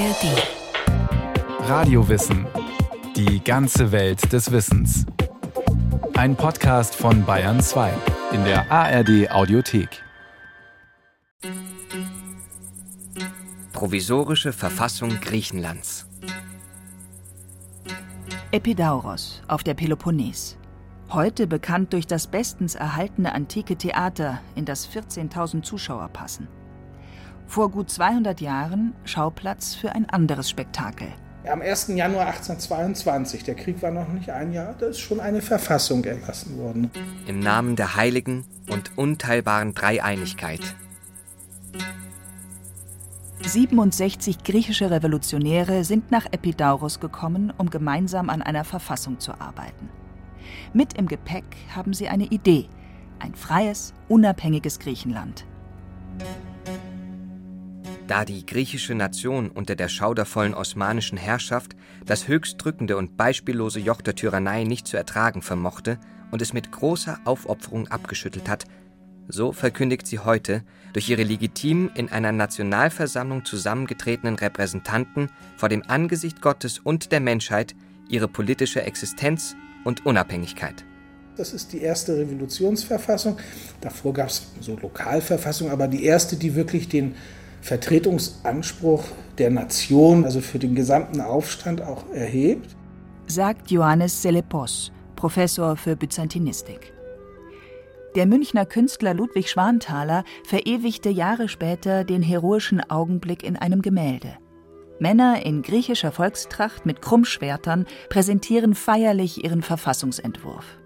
ARD. Radiowissen. Die ganze Welt des Wissens. Ein Podcast von Bayern 2 in der ARD Audiothek. Provisorische Verfassung Griechenlands. Epidauros auf der Peloponnes. Heute bekannt durch das bestens erhaltene antike Theater, in das 14.000 Zuschauer passen. Vor gut 200 Jahren Schauplatz für ein anderes Spektakel. Am 1. Januar 1822, der Krieg war noch nicht ein Jahr, da ist schon eine Verfassung erlassen worden. Im Namen der heiligen und unteilbaren Dreieinigkeit. 67 griechische Revolutionäre sind nach Epidauros gekommen, um gemeinsam an einer Verfassung zu arbeiten. Mit im Gepäck haben sie eine Idee: ein freies, unabhängiges Griechenland. Da die griechische Nation unter der schaudervollen osmanischen Herrschaft das höchst drückende und beispiellose Joch der Tyrannei nicht zu ertragen vermochte und es mit großer Aufopferung abgeschüttelt hat, so verkündigt sie heute durch ihre legitim in einer Nationalversammlung zusammengetretenen Repräsentanten vor dem Angesicht Gottes und der Menschheit ihre politische Existenz und Unabhängigkeit. Das ist die erste Revolutionsverfassung. Davor gab es so Lokalverfassungen, aber die erste, die wirklich den Vertretungsanspruch der Nation, also für den gesamten Aufstand auch erhebt. Sagt Johannes Selepos, Professor für Byzantinistik. Der Münchner Künstler Ludwig Schwanthaler verewigte Jahre später den heroischen Augenblick in einem Gemälde. Männer in griechischer Volkstracht mit Krummschwertern präsentieren feierlich ihren Verfassungsentwurf.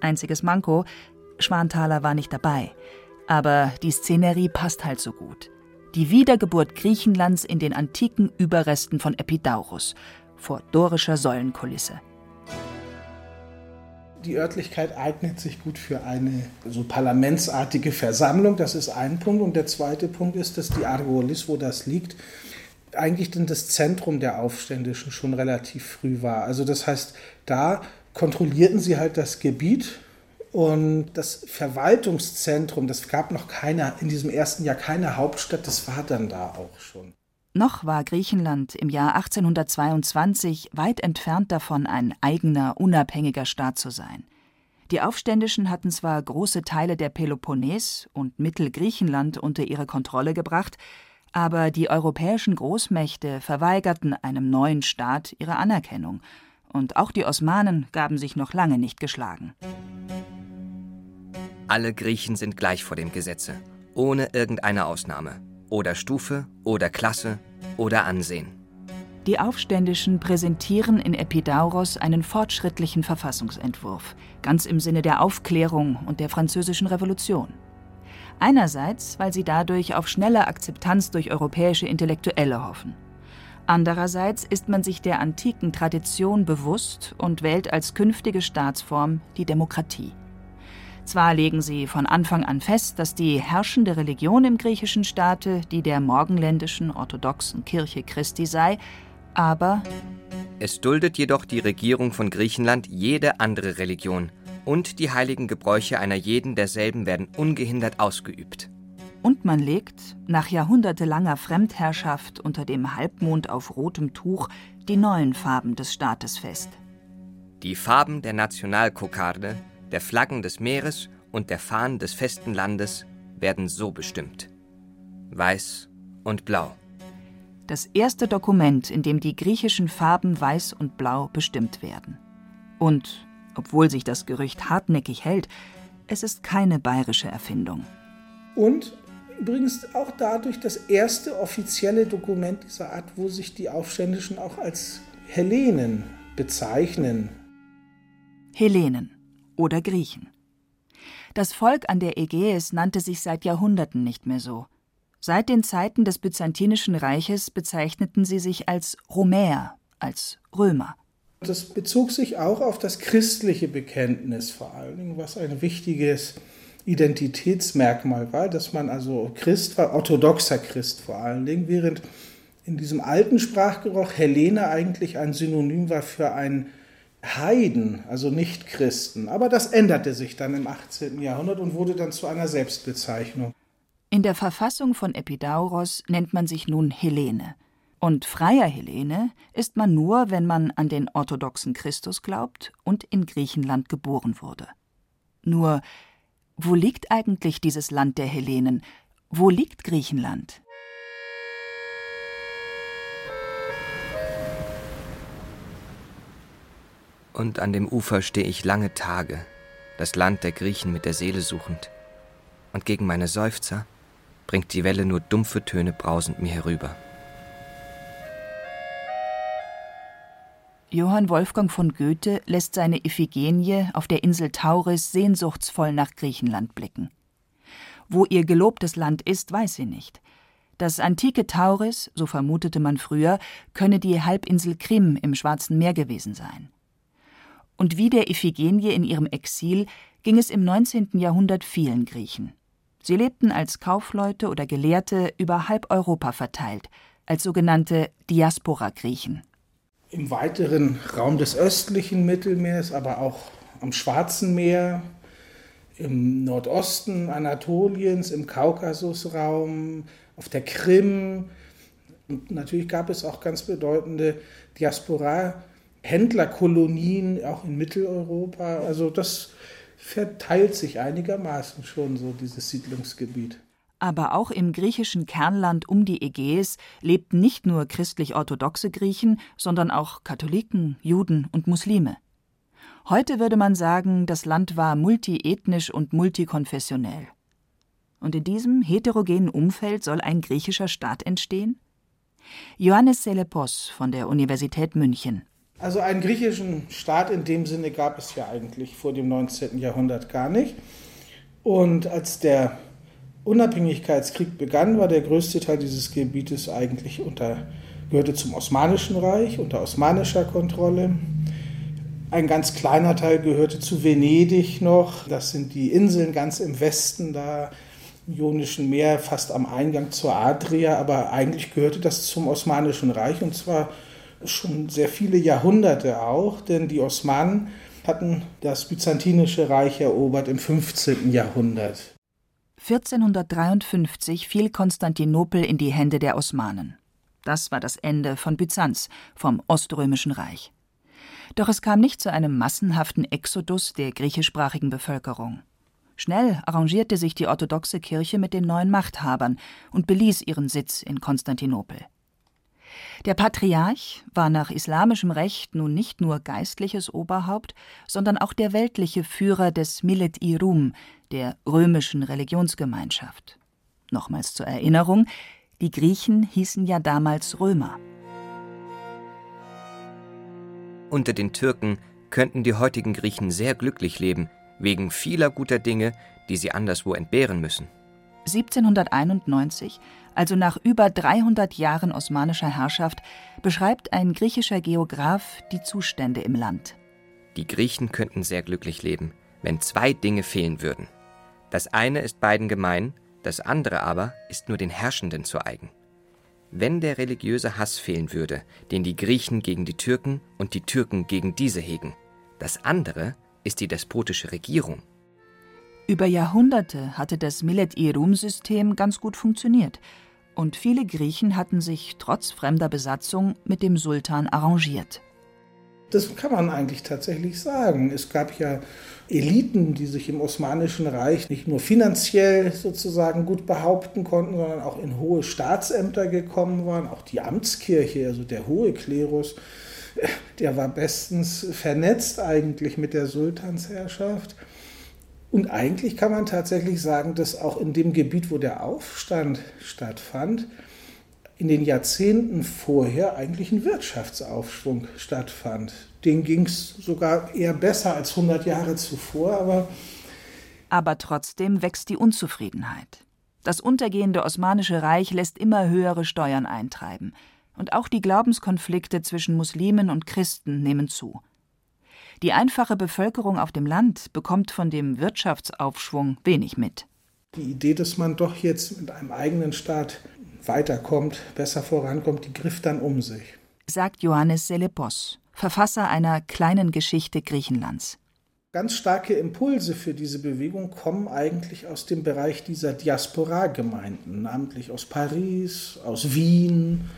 Einziges Manko, Schwanthaler war nicht dabei. Aber die Szenerie passt halt so gut. Die Wiedergeburt Griechenlands in den antiken Überresten von Epidaurus vor dorischer Säulenkulisse. Die Örtlichkeit eignet sich gut für eine so parlamentsartige Versammlung. Das ist ein Punkt. Und der zweite Punkt ist, dass die Argolis, wo das liegt, eigentlich dann das Zentrum der Aufständischen schon relativ früh war. Also das heißt, da kontrollierten sie halt das Gebiet und das Verwaltungszentrum, das gab noch keiner, in diesem ersten Jahr keine Hauptstadt, das war dann da auch schon. Noch war Griechenland im Jahr 1822 weit entfernt davon, ein eigener, unabhängiger Staat zu sein. Die Aufständischen hatten zwar große Teile der Peloponnes und Mittelgriechenland unter ihre Kontrolle gebracht, aber die europäischen Großmächte verweigerten einem neuen Staat ihre Anerkennung, und auch die Osmanen gaben sich noch lange nicht geschlagen. Alle Griechen sind gleich vor dem Gesetze, ohne irgendeine Ausnahme, oder Stufe, oder Klasse, oder Ansehen. Die Aufständischen präsentieren in Epidauros einen fortschrittlichen Verfassungsentwurf, ganz im Sinne der Aufklärung und der Französischen Revolution. Einerseits, weil sie dadurch auf schnelle Akzeptanz durch europäische Intellektuelle hoffen. Andererseits ist man sich der antiken Tradition bewusst und wählt als künftige Staatsform die Demokratie. Zwar legen sie von Anfang an fest, dass die herrschende Religion im griechischen Staate die der morgenländischen orthodoxen Kirche Christi sei, aber es duldet jedoch die Regierung von Griechenland jede andere Religion, und die heiligen Gebräuche einer jeden derselben werden ungehindert ausgeübt. Und man legt, nach jahrhundertelanger Fremdherrschaft unter dem Halbmond auf rotem Tuch, die neuen Farben des Staates fest. Die Farben der Nationalkokarde, der Flaggen des Meeres und der Fahnen des festen Landes werden so bestimmt. Weiß und Blau. Das erste Dokument, in dem die griechischen Farben Weiß und Blau bestimmt werden. Und obwohl sich das Gerücht hartnäckig hält, es ist keine bayerische Erfindung. Und übrigens auch dadurch das erste offizielle Dokument dieser Art, wo sich die Aufständischen auch als Hellenen bezeichnen. Hellenen oder Griechen. Das Volk an der Ägäis nannte sich seit Jahrhunderten nicht mehr so. Seit den Zeiten des Byzantinischen Reiches bezeichneten sie sich als Rumäer, als Römer. Das bezog sich auch auf das christliche Bekenntnis vor allen Dingen, was ein wichtiges Identitätsmerkmal war, dass man also Christ war, orthodoxer Christ vor allen Dingen, während in diesem alten Sprachgebrauch Hellene eigentlich ein Synonym war für einen Heiden, also Nicht-Christen. Aber das änderte sich dann im 18. Jahrhundert und wurde dann zu einer Selbstbezeichnung. In der Verfassung von Epidauros nennt man sich nun Hellene. Und freier Hellene ist man nur, wenn man an den orthodoxen Christus glaubt und in Griechenland geboren wurde. Nur, wo liegt eigentlich dieses Land der Hellenen? Wo liegt Griechenland? Und an dem Ufer stehe ich lange Tage, das Land der Griechen mit der Seele suchend. Und gegen meine Seufzer bringt die Welle nur dumpfe Töne brausend mir herüber. Johann Wolfgang von Goethe lässt seine Iphigenie auf der Insel Tauris sehnsuchtsvoll nach Griechenland blicken. Wo ihr gelobtes Land ist, weiß sie nicht. Das antike Tauris, so vermutete man früher, könne die Halbinsel Krim im Schwarzen Meer gewesen sein. Und wie der Iphigenie in ihrem Exil ging es im 19. Jahrhundert vielen Griechen. Sie lebten als Kaufleute oder Gelehrte über halb Europa verteilt, als sogenannte Diaspora-Griechen. Im weiteren Raum des östlichen Mittelmeers, aber auch am Schwarzen Meer, im Nordosten Anatoliens, im Kaukasusraum, auf der Krim. Und natürlich gab es auch ganz bedeutende Diaspora Händlerkolonien auch in Mitteleuropa. Also das verteilt sich einigermaßen schon so, dieses Siedlungsgebiet. Aber auch im griechischen Kernland um die Ägäis lebten nicht nur christlich-orthodoxe Griechen, sondern auch Katholiken, Juden und Muslime. Heute würde man sagen, das Land war multiethnisch und multikonfessionell. Und in diesem heterogenen Umfeld soll ein griechischer Staat entstehen? Johannes Selepos von der Universität München. Also einen griechischen Staat in dem Sinne gab es ja eigentlich vor dem 19. Jahrhundert gar nicht. Und als der Unabhängigkeitskrieg begann, war der größte Teil dieses Gebietes eigentlich unter, gehörte zum Osmanischen Reich, unter osmanischer Kontrolle. Ein ganz kleiner Teil gehörte zu Venedig noch. Das sind die Inseln ganz im Westen, da im Ionischen Meer, fast am Eingang zur Adria. Aber eigentlich gehörte das zum Osmanischen Reich und zwar schon sehr viele Jahrhunderte auch, denn die Osmanen hatten das Byzantinische Reich erobert im 15. Jahrhundert. 1453 fiel Konstantinopel in die Hände der Osmanen. Das war das Ende von Byzanz, vom Oströmischen Reich. Doch es kam nicht zu einem massenhaften Exodus der griechischsprachigen Bevölkerung. Schnell arrangierte sich die orthodoxe Kirche mit den neuen Machthabern und beließ ihren Sitz in Konstantinopel. Der Patriarch war nach islamischem Recht nun nicht nur geistliches Oberhaupt, sondern auch der weltliche Führer des Millet i Rum, der römischen Religionsgemeinschaft. Nochmals zur Erinnerung, die Griechen hießen ja damals Römer. Unter den Türken könnten die heutigen Griechen sehr glücklich leben, wegen vieler guter Dinge, die sie anderswo entbehren müssen. 1791 also nach über 300 Jahren osmanischer Herrschaft, beschreibt ein griechischer Geograph die Zustände im Land. Die Griechen könnten sehr glücklich leben, wenn zwei Dinge fehlen würden. Das eine ist beiden gemein, das andere aber ist nur den Herrschenden zu eigen. Wenn der religiöse Hass fehlen würde, den die Griechen gegen die Türken und die Türken gegen diese hegen, das andere ist die despotische Regierung. Über Jahrhunderte hatte das Millet-i-Rum-System ganz gut funktioniert und viele Griechen hatten sich trotz fremder Besatzung mit dem Sultan arrangiert. Das kann man eigentlich tatsächlich sagen. Es gab ja Eliten, die sich im Osmanischen Reich nicht nur finanziell sozusagen gut behaupten konnten, sondern auch in hohe Staatsämter gekommen waren. Auch die Amtskirche, also der hohe Klerus, der war bestens vernetzt eigentlich mit der Sultansherrschaft. Und eigentlich kann man tatsächlich sagen, dass auch in dem Gebiet, wo der Aufstand stattfand, in den Jahrzehnten vorher eigentlich ein Wirtschaftsaufschwung stattfand. Den ging es sogar eher besser als 100 Jahre zuvor, aber. Aber trotzdem wächst die Unzufriedenheit. Das untergehende Osmanische Reich lässt immer höhere Steuern eintreiben. Und auch die Glaubenskonflikte zwischen Muslimen und Christen nehmen zu. Die einfache Bevölkerung auf dem Land bekommt von dem Wirtschaftsaufschwung wenig mit. Die Idee, dass man doch jetzt mit einem eigenen Staat weiterkommt, besser vorankommt, die griff dann um sich. Sagt Johannes Selepos, Verfasser einer kleinen Geschichte Griechenlands. Ganz starke Impulse für diese Bewegung kommen eigentlich aus dem Bereich dieser Diaspora-Gemeinden, namentlich aus Paris, aus Wien,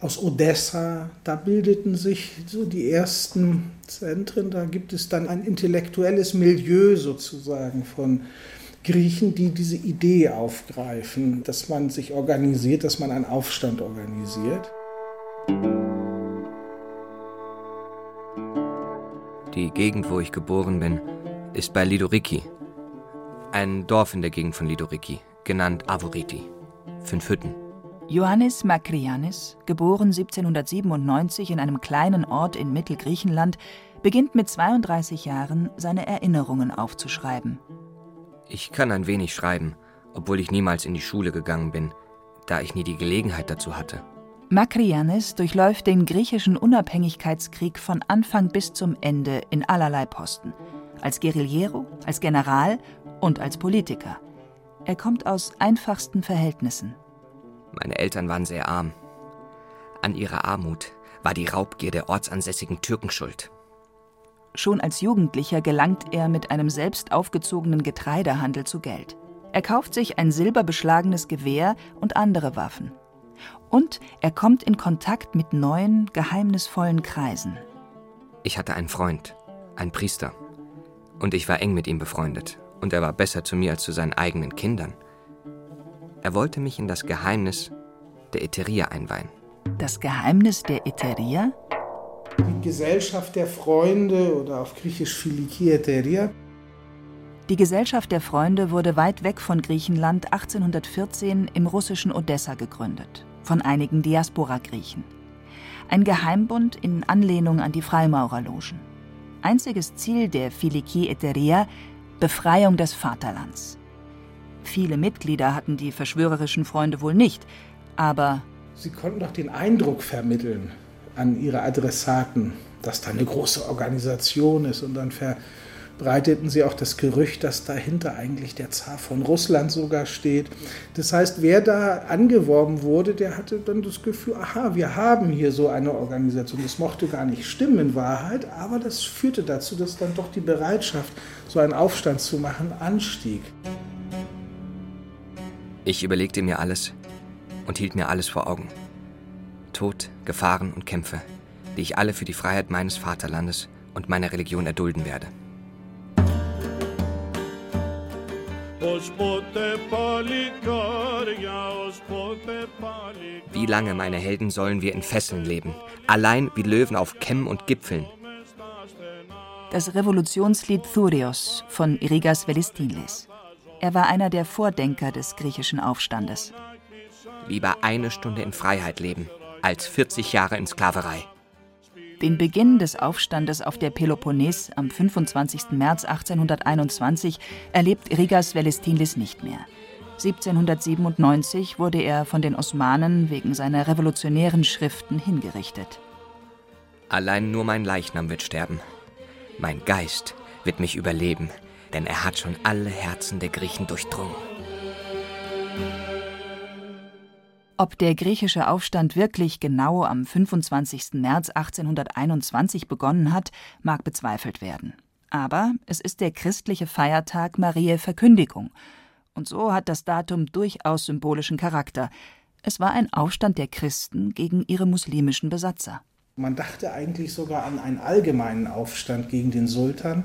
aus Odessa, da bildeten sich so die ersten Zentren, da gibt es dann ein intellektuelles Milieu sozusagen von Griechen, die diese Idee aufgreifen, dass man sich organisiert, dass man einen Aufstand organisiert. Die Gegend, wo ich geboren bin, ist bei Lidoriki. Ein Dorf in der Gegend von Lidoriki, genannt Avoriti. Fünf Hütten. Ioannis Makrianis, geboren 1797 in einem kleinen Ort in Mittelgriechenland, beginnt mit 32 Jahren seine Erinnerungen aufzuschreiben. Ich kann ein wenig schreiben, obwohl ich niemals in die Schule gegangen bin, da ich nie die Gelegenheit dazu hatte. Makrianis durchläuft den griechischen Unabhängigkeitskrieg von Anfang bis zum Ende in allerlei Posten. Als Guerillero, als General und als Politiker. Er kommt aus einfachsten Verhältnissen. Meine Eltern waren sehr arm. An ihrer Armut war die Raubgier der ortsansässigen Türken schuld. Schon als Jugendlicher gelangt er mit einem selbst aufgezogenen Getreidehandel zu Geld. Er kauft sich ein silberbeschlagenes Gewehr und andere Waffen. Und er kommt in Kontakt mit neuen, geheimnisvollen Kreisen. Ich hatte einen Freund, einen Priester. Und ich war eng mit ihm befreundet. Und er war besser zu mir als zu seinen eigenen Kindern. Er wollte mich in das Geheimnis der Ätheria einweihen. Das Geheimnis der Ätheria? Die Gesellschaft der Freunde oder auf Griechisch Philiki Ätheria. Die Gesellschaft der Freunde wurde weit weg von Griechenland 1814 im russischen Odessa gegründet, von einigen Diaspora-Griechen. Ein Geheimbund in Anlehnung an die Freimaurerlogen. Einziges Ziel der Philiki Ätheria Befreiung des Vaterlands. Viele Mitglieder hatten die verschwörerischen Freunde wohl nicht, aber sie konnten doch den Eindruck vermitteln an ihre Adressaten, dass da eine große Organisation ist und dann verbreiteten sie auch das Gerücht, dass dahinter eigentlich der Zar von Russland sogar steht. Das heißt, wer da angeworben wurde, der hatte dann das Gefühl, aha, wir haben hier so eine Organisation. Das mochte gar nicht stimmen in Wahrheit, aber das führte dazu, dass dann doch die Bereitschaft, so einen Aufstand zu machen, anstieg. Ich überlegte mir alles und hielt mir alles vor Augen. Tod, Gefahren und Kämpfe, die ich alle für die Freiheit meines Vaterlandes und meiner Religion erdulden werde. Wie lange, meine Helden, sollen wir in Fesseln leben? Allein wie Löwen auf Kämmen und Gipfeln. Das Revolutionslied Thurios von Irigas Velistiles. Er war einer der Vordenker des griechischen Aufstandes. Lieber eine Stunde in Freiheit leben, als 40 Jahre in Sklaverei. Den Beginn des Aufstandes auf der Peloponnes am 25. März 1821 erlebt Rigas Velestinis nicht mehr. 1797 wurde er von den Osmanen wegen seiner revolutionären Schriften hingerichtet. Allein nur mein Leichnam wird sterben. Mein Geist wird mich überleben, denn er hat schon alle Herzen der Griechen durchdrungen. Ob der griechische Aufstand wirklich genau am 25. März 1821 begonnen hat, mag bezweifelt werden. Aber es ist der christliche Feiertag Mariä Verkündigung. Und so hat das Datum durchaus symbolischen Charakter. Es war ein Aufstand der Christen gegen ihre muslimischen Besatzer. Man dachte eigentlich sogar an einen allgemeinen Aufstand gegen den Sultan,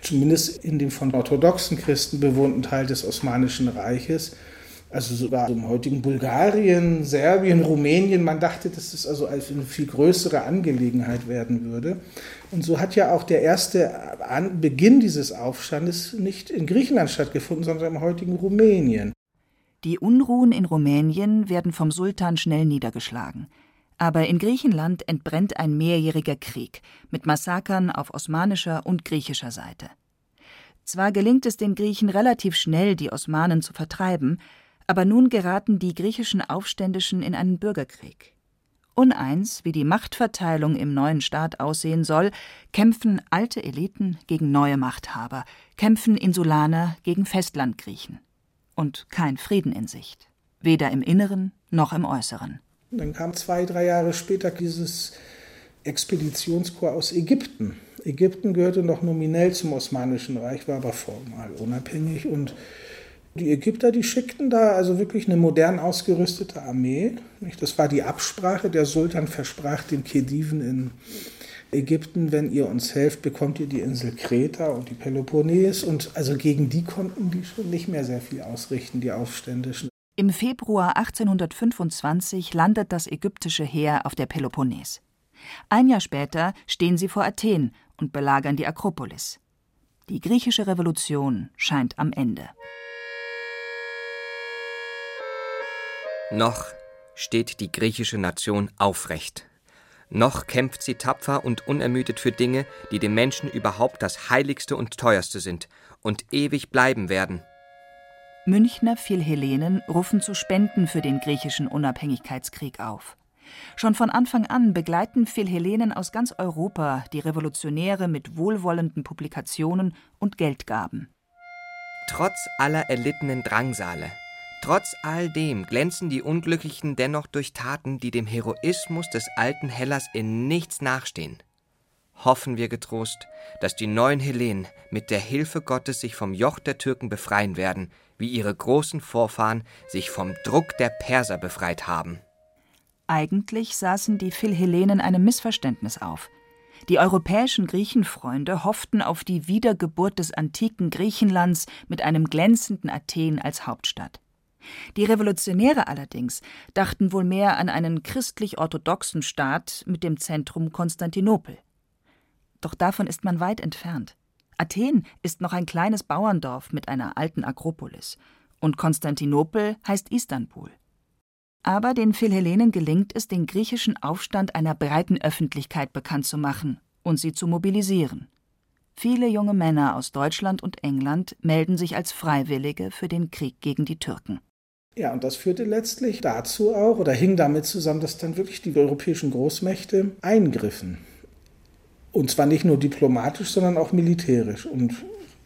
zumindest in dem von orthodoxen Christen bewohnten Teil des Osmanischen Reiches also sogar im heutigen Bulgarien, Serbien, Rumänien. Man dachte, dass es also als eine viel größere Angelegenheit werden würde. Und so hat ja auch der erste Beginn dieses Aufstandes nicht in Griechenland stattgefunden, sondern im heutigen Rumänien. Die Unruhen in Rumänien werden vom Sultan schnell niedergeschlagen. Aber in Griechenland entbrennt ein mehrjähriger Krieg mit Massakern auf osmanischer und griechischer Seite. Zwar gelingt es den Griechen relativ schnell, die Osmanen zu vertreiben, aber nun geraten die griechischen Aufständischen in einen Bürgerkrieg. Uneins, wie die Machtverteilung im neuen Staat aussehen soll, kämpfen alte Eliten gegen neue Machthaber, kämpfen Insulaner gegen Festlandgriechen. Und kein Frieden in Sicht, weder im Inneren noch im Äußeren. Dann kam zwei, drei Jahre später dieses Expeditionskorps aus Ägypten. Ägypten gehörte noch nominell zum Osmanischen Reich, war aber formal unabhängig und Die Ägypter, die schickten da also wirklich eine modern ausgerüstete Armee. Das war die Absprache. Der Sultan versprach den Khediven in Ägypten, wenn ihr uns helft, bekommt ihr die Insel Kreta und die Peloponnes. Und also gegen die konnten die schon nicht mehr sehr viel ausrichten, die Aufständischen. Im Februar 1825 landet das ägyptische Heer auf der Peloponnes. Ein Jahr später stehen sie vor Athen und belagern die Akropolis. Die griechische Revolution scheint am Ende. Noch steht die griechische Nation aufrecht. Noch kämpft sie tapfer und unermüdet für Dinge, die dem Menschen überhaupt das heiligste und teuerste sind und ewig bleiben werden. Münchner Philhellenen rufen zu Spenden für den griechischen Unabhängigkeitskrieg auf. Schon von Anfang an begleiten Philhellenen aus ganz Europa die Revolutionäre mit wohlwollenden Publikationen und Geldgaben. Trotz aller erlittenen Drangsale Trotz all dem glänzen die Unglücklichen dennoch durch Taten, die dem Heroismus des alten Hellas in nichts nachstehen. Hoffen wir getrost, dass die neuen Hellenen mit der Hilfe Gottes sich vom Joch der Türken befreien werden, wie ihre großen Vorfahren sich vom Druck der Perser befreit haben. Eigentlich saßen die Philhellenen einem Missverständnis auf. Die europäischen Griechenfreunde hofften auf die Wiedergeburt des antiken Griechenlands mit einem glänzenden Athen als Hauptstadt. Die Revolutionäre allerdings dachten wohl mehr an einen christlich-orthodoxen Staat mit dem Zentrum Konstantinopel. Doch davon ist man weit entfernt. Athen ist noch ein kleines Bauerndorf mit einer alten Akropolis, und Konstantinopel heißt Istanbul. Aber den Philhellenen gelingt es, den griechischen Aufstand einer breiten Öffentlichkeit bekannt zu machen und sie zu mobilisieren. Viele junge Männer aus Deutschland und England melden sich als Freiwillige für den Krieg gegen die Türken. Ja, und das führte letztlich dazu auch oder hing damit zusammen, dass dann wirklich die europäischen Großmächte eingriffen. Und zwar nicht nur diplomatisch, sondern auch militärisch. Und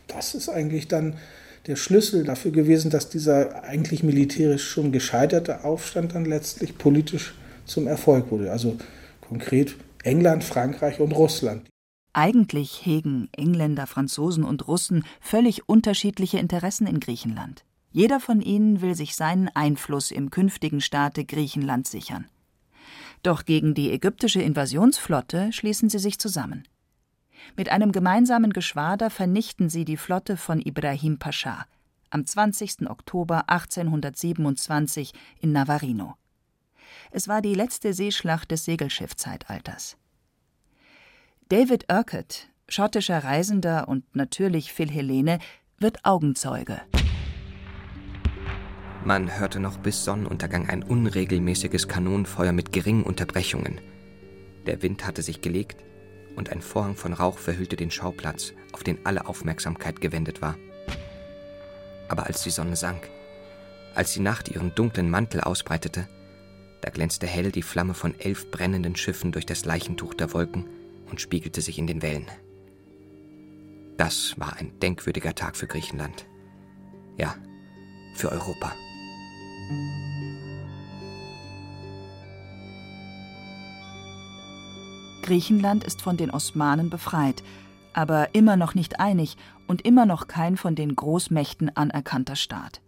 das ist eigentlich dann der Schlüssel dafür gewesen, dass dieser eigentlich militärisch schon gescheiterte Aufstand dann letztlich politisch zum Erfolg wurde. Also konkret England, Frankreich und Russland. Eigentlich hegen Engländer, Franzosen und Russen völlig unterschiedliche Interessen in Griechenland. Jeder von ihnen will sich seinen Einfluss im künftigen Staate Griechenland sichern. Doch gegen die ägyptische Invasionsflotte schließen sie sich zusammen. Mit einem gemeinsamen Geschwader vernichten sie die Flotte von Ibrahim Pascha am 20. Oktober 1827 in Navarino. Es war die letzte Seeschlacht des Segelschiffzeitalters. David Urquhart, schottischer Reisender und natürlich Philhellene, wird Augenzeuge. Man hörte noch bis Sonnenuntergang ein unregelmäßiges Kanonenfeuer mit geringen Unterbrechungen. Der Wind hatte sich gelegt und ein Vorhang von Rauch verhüllte den Schauplatz, auf den alle Aufmerksamkeit gewendet war. Aber als die Sonne sank, als die Nacht ihren dunklen Mantel ausbreitete, da glänzte hell die Flamme von elf brennenden Schiffen durch das Leichentuch der Wolken und spiegelte sich in den Wellen. Das war ein denkwürdiger Tag für Griechenland. Ja, für Europa. Griechenland ist von den Osmanen befreit, aber immer noch nicht einig und immer noch kein von den Großmächten anerkannter Staat.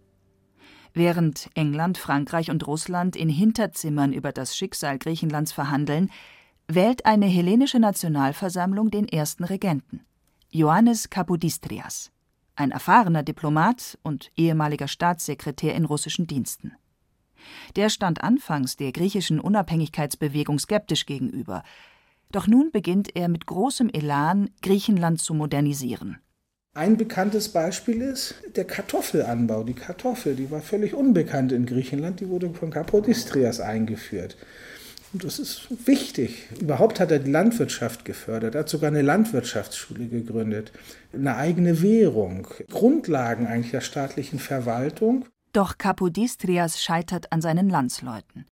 Während England, Frankreich und Russland in Hinterzimmern über das Schicksal Griechenlands verhandeln, wählt eine hellenische Nationalversammlung den ersten Regenten, Ioannis Kapodistrias ein erfahrener Diplomat und ehemaliger Staatssekretär in russischen Diensten. Der stand anfangs der griechischen Unabhängigkeitsbewegung skeptisch gegenüber, doch nun beginnt er mit großem Elan, Griechenland zu modernisieren. Ein bekanntes Beispiel ist der Kartoffelanbau. Die Kartoffel, die war völlig unbekannt in Griechenland, die wurde von Kapodistrias eingeführt. Das ist wichtig. Überhaupt hat er die Landwirtschaft gefördert. Er hat sogar eine Landwirtschaftsschule gegründet. Eine eigene Währung. Grundlagen eigentlich der staatlichen Verwaltung. Doch Kapodistrias scheitert an seinen Landsleuten.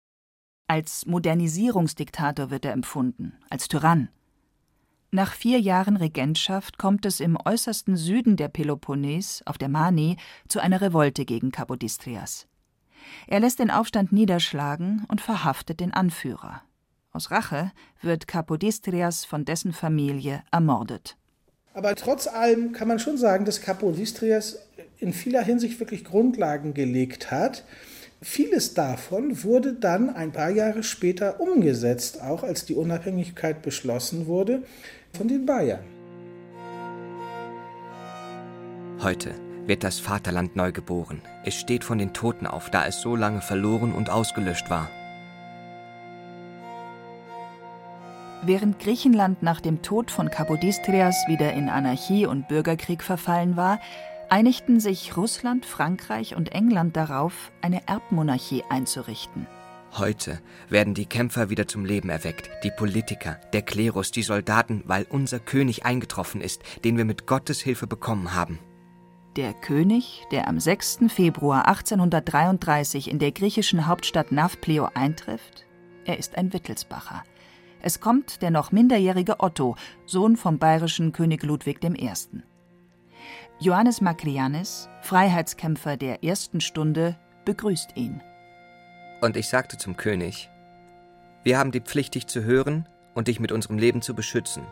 Als Modernisierungsdiktator wird er empfunden, als Tyrann. Nach vier Jahren Regentschaft kommt es im äußersten Süden der Peloponnes, auf der Mani, zu einer Revolte gegen Kapodistrias. Er lässt den Aufstand niederschlagen und verhaftet den Anführer. Aus Rache wird Kapodistrias von dessen Familie ermordet. Aber trotz allem kann man schon sagen, dass Kapodistrias in vieler Hinsicht wirklich Grundlagen gelegt hat. Vieles davon wurde dann ein paar Jahre später umgesetzt, auch als die Unabhängigkeit beschlossen wurde von den Bayern. Heute wird das Vaterland neu geboren. Es steht von den Toten auf, da es so lange verloren und ausgelöscht war. Während Griechenland nach dem Tod von Kapodistrias wieder in Anarchie und Bürgerkrieg verfallen war, einigten sich Russland, Frankreich und England darauf, eine Erbmonarchie einzurichten. Heute werden die Kämpfer wieder zum Leben erweckt, die Politiker, der Klerus, die Soldaten, weil unser König eingetroffen ist, den wir mit Gottes Hilfe bekommen haben. Der König, der am 6. Februar 1833 in der griechischen Hauptstadt Nafplio eintrifft, er ist ein Wittelsbacher. Es kommt der noch minderjährige Otto, Sohn vom bayerischen König Ludwig I. Johannes Makrianis, Freiheitskämpfer der ersten Stunde, begrüßt ihn. Und ich sagte zum König, wir haben die Pflicht, dich zu hören und dich mit unserem Leben zu beschützen,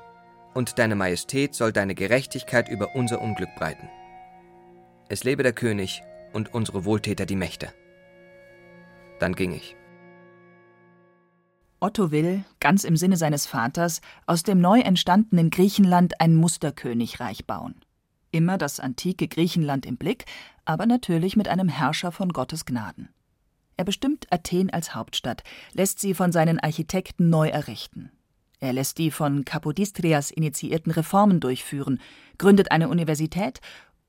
und deine Majestät soll deine Gerechtigkeit über unser Unglück breiten. Es lebe der König und unsere Wohltäter die Mächte. Dann ging ich. Otto will, ganz im Sinne seines Vaters, aus dem neu entstandenen Griechenland ein Musterkönigreich bauen. Immer das antike Griechenland im Blick, aber natürlich mit einem Herrscher von Gottes Gnaden. Er bestimmt Athen als Hauptstadt, lässt sie von seinen Architekten neu errichten. Er lässt die von Kapodistrias initiierten Reformen durchführen, gründet eine Universität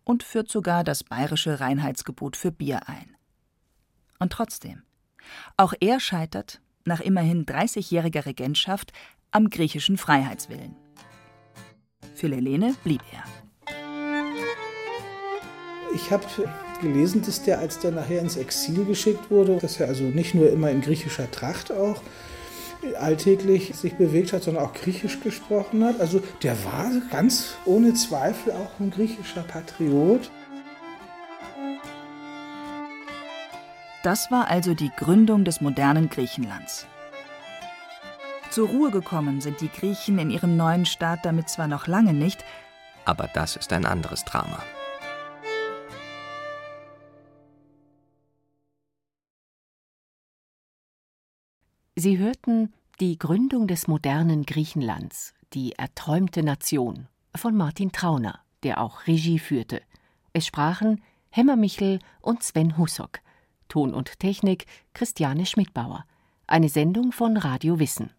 und führt sogar das bayerische Reinheitsgebot für Bier ein. Und trotzdem, auch er scheitert, nach immerhin 30-jähriger Regentschaft, am griechischen Freiheitswillen. Für Lelene blieb er. Ich habe gelesen, dass der, als der nachher ins Exil geschickt wurde, dass er also nicht nur immer in griechischer Tracht auch alltäglich sich bewegt hat, sondern auch Griechisch gesprochen hat. Also der war ganz ohne Zweifel auch ein griechischer Patriot. Das war also die Gründung des modernen Griechenlands. Zur Ruhe gekommen sind die Griechen in ihrem neuen Staat damit zwar noch lange nicht, aber das ist ein anderes Drama. Sie hörten Die Gründung des modernen Griechenlands, die erträumte Nation von Martin Trauner, der auch Regie führte. Es sprachen Hemmer Michel und Sven Hussock. Ton und Technik Christiane Schmidbauer. Eine Sendung von Radio Wissen.